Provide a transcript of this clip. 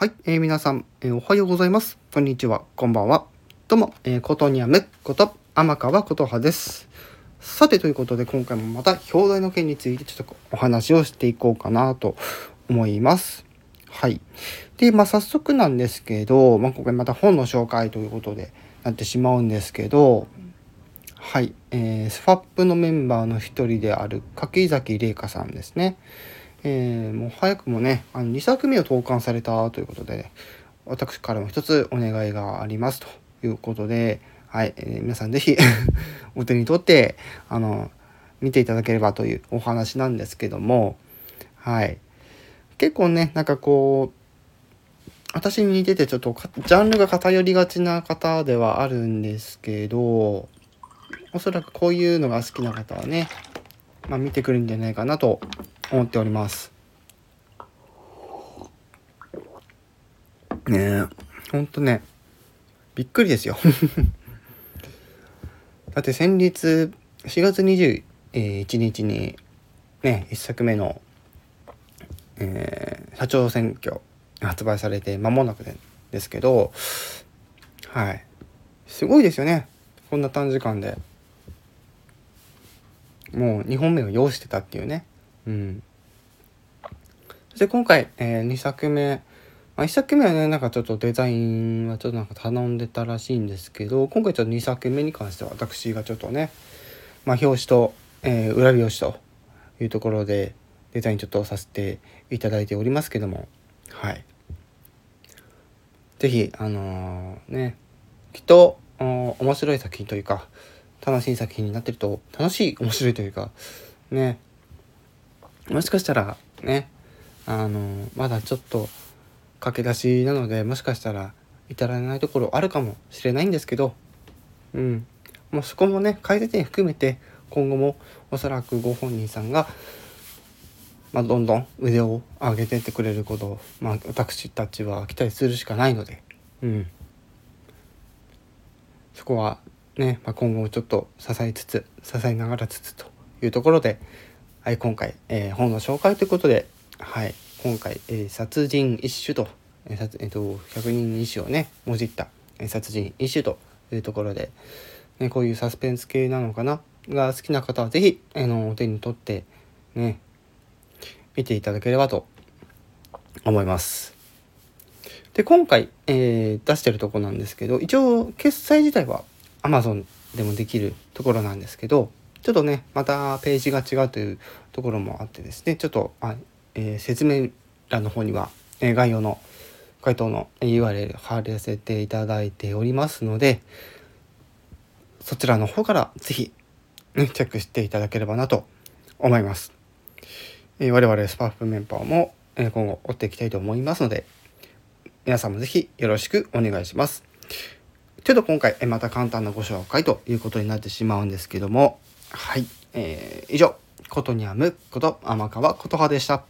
はい、えー、皆さん、えー、おはようございます。こんにちは、こんばんは。どうも、えー、ことにゃむこと天川琴葉です。さて、ということで、今回もまた表題の件についてちょっとお話をしていこうかなと思います。はい。で、まあ、早速なんですけど、まあ、今回また本の紹介ということでなってしまうんですけど、はい、えー、スファップのメンバーの一人である柿崎玲香さんですね。えー、もう早くもね、あの2作目を投函されたということで、私からも一つお願いがありますということで、はい、えー、皆さん是非 お手に取って、あの、見ていただければというお話なんですけども、はい。結構ね、なんかこう、私に似ててちょっとジャンルが偏りがちな方ではあるんですけど、おそらくこういうのが好きな方はね、まあ、見てくるんじゃないかなと思っております。ねえ、ほんとね、びっくりですよ。だって先日、4月21日に、ね、1作目の、えー、社長選挙発売されて間もなくですけど、はい。すごいですよね。こんな短時間で。もう2本目を要してたっていうね。うん。そして今回、えー、2作目、まあ、1作目はね、なんかちょっとデザインはちょっとなんか頼んでたらしいんですけど、今回ちょっと2作目に関しては私がちょっとね、まあ、表紙と、えー、裏表紙というところでデザインちょっとさせていただいておりますけども、はい。是非あのー、ね、きっと面白い作品というか、楽しい作品になってると、楽しい、面白いというか、ね、もしかしたらねあのまだちょっと駆け出しなのでもしかしたら至らないところあるかもしれないんですけどうん。もうそこもね改善点含めて今後もおそらくご本人さんが、まあ、どんどん腕を上げてってくれることを、まあ、私たちは期待するしかないので、うん、そこはね、まあ、今後ちょっと支えつつ支えながらつつというところではい、今回、えー、本の紹介ということで、はい、今回、えー、殺人一種と、えーえーと、百人一首をね、もじった、えー、殺人一種というところで、ね、こういうサスペンス系なのかなが好きな方は是非、あの、お手に取って、ね、見ていただければと思います。で、今回、えー、出してるとこなんですけど、一応、決済自体は Amazon でもできるところなんですけど、ちょっとね、またページが違うというところもあってですね、ちょっと、あえー、説明欄の方には、えー、概要の回答の URL 貼らせていただいておりますので、そちらの方から是非、ね、チェックしていただければなと思います。えー、我々スパッフメンバーも、え今後追っていきたいと思いますので、皆さんも是非よろしくお願いします。ちょっと今回、また簡単なご紹介ということになってしまうんですけども、はい。えー、以上、ことにゃむこと天川琴葉でした。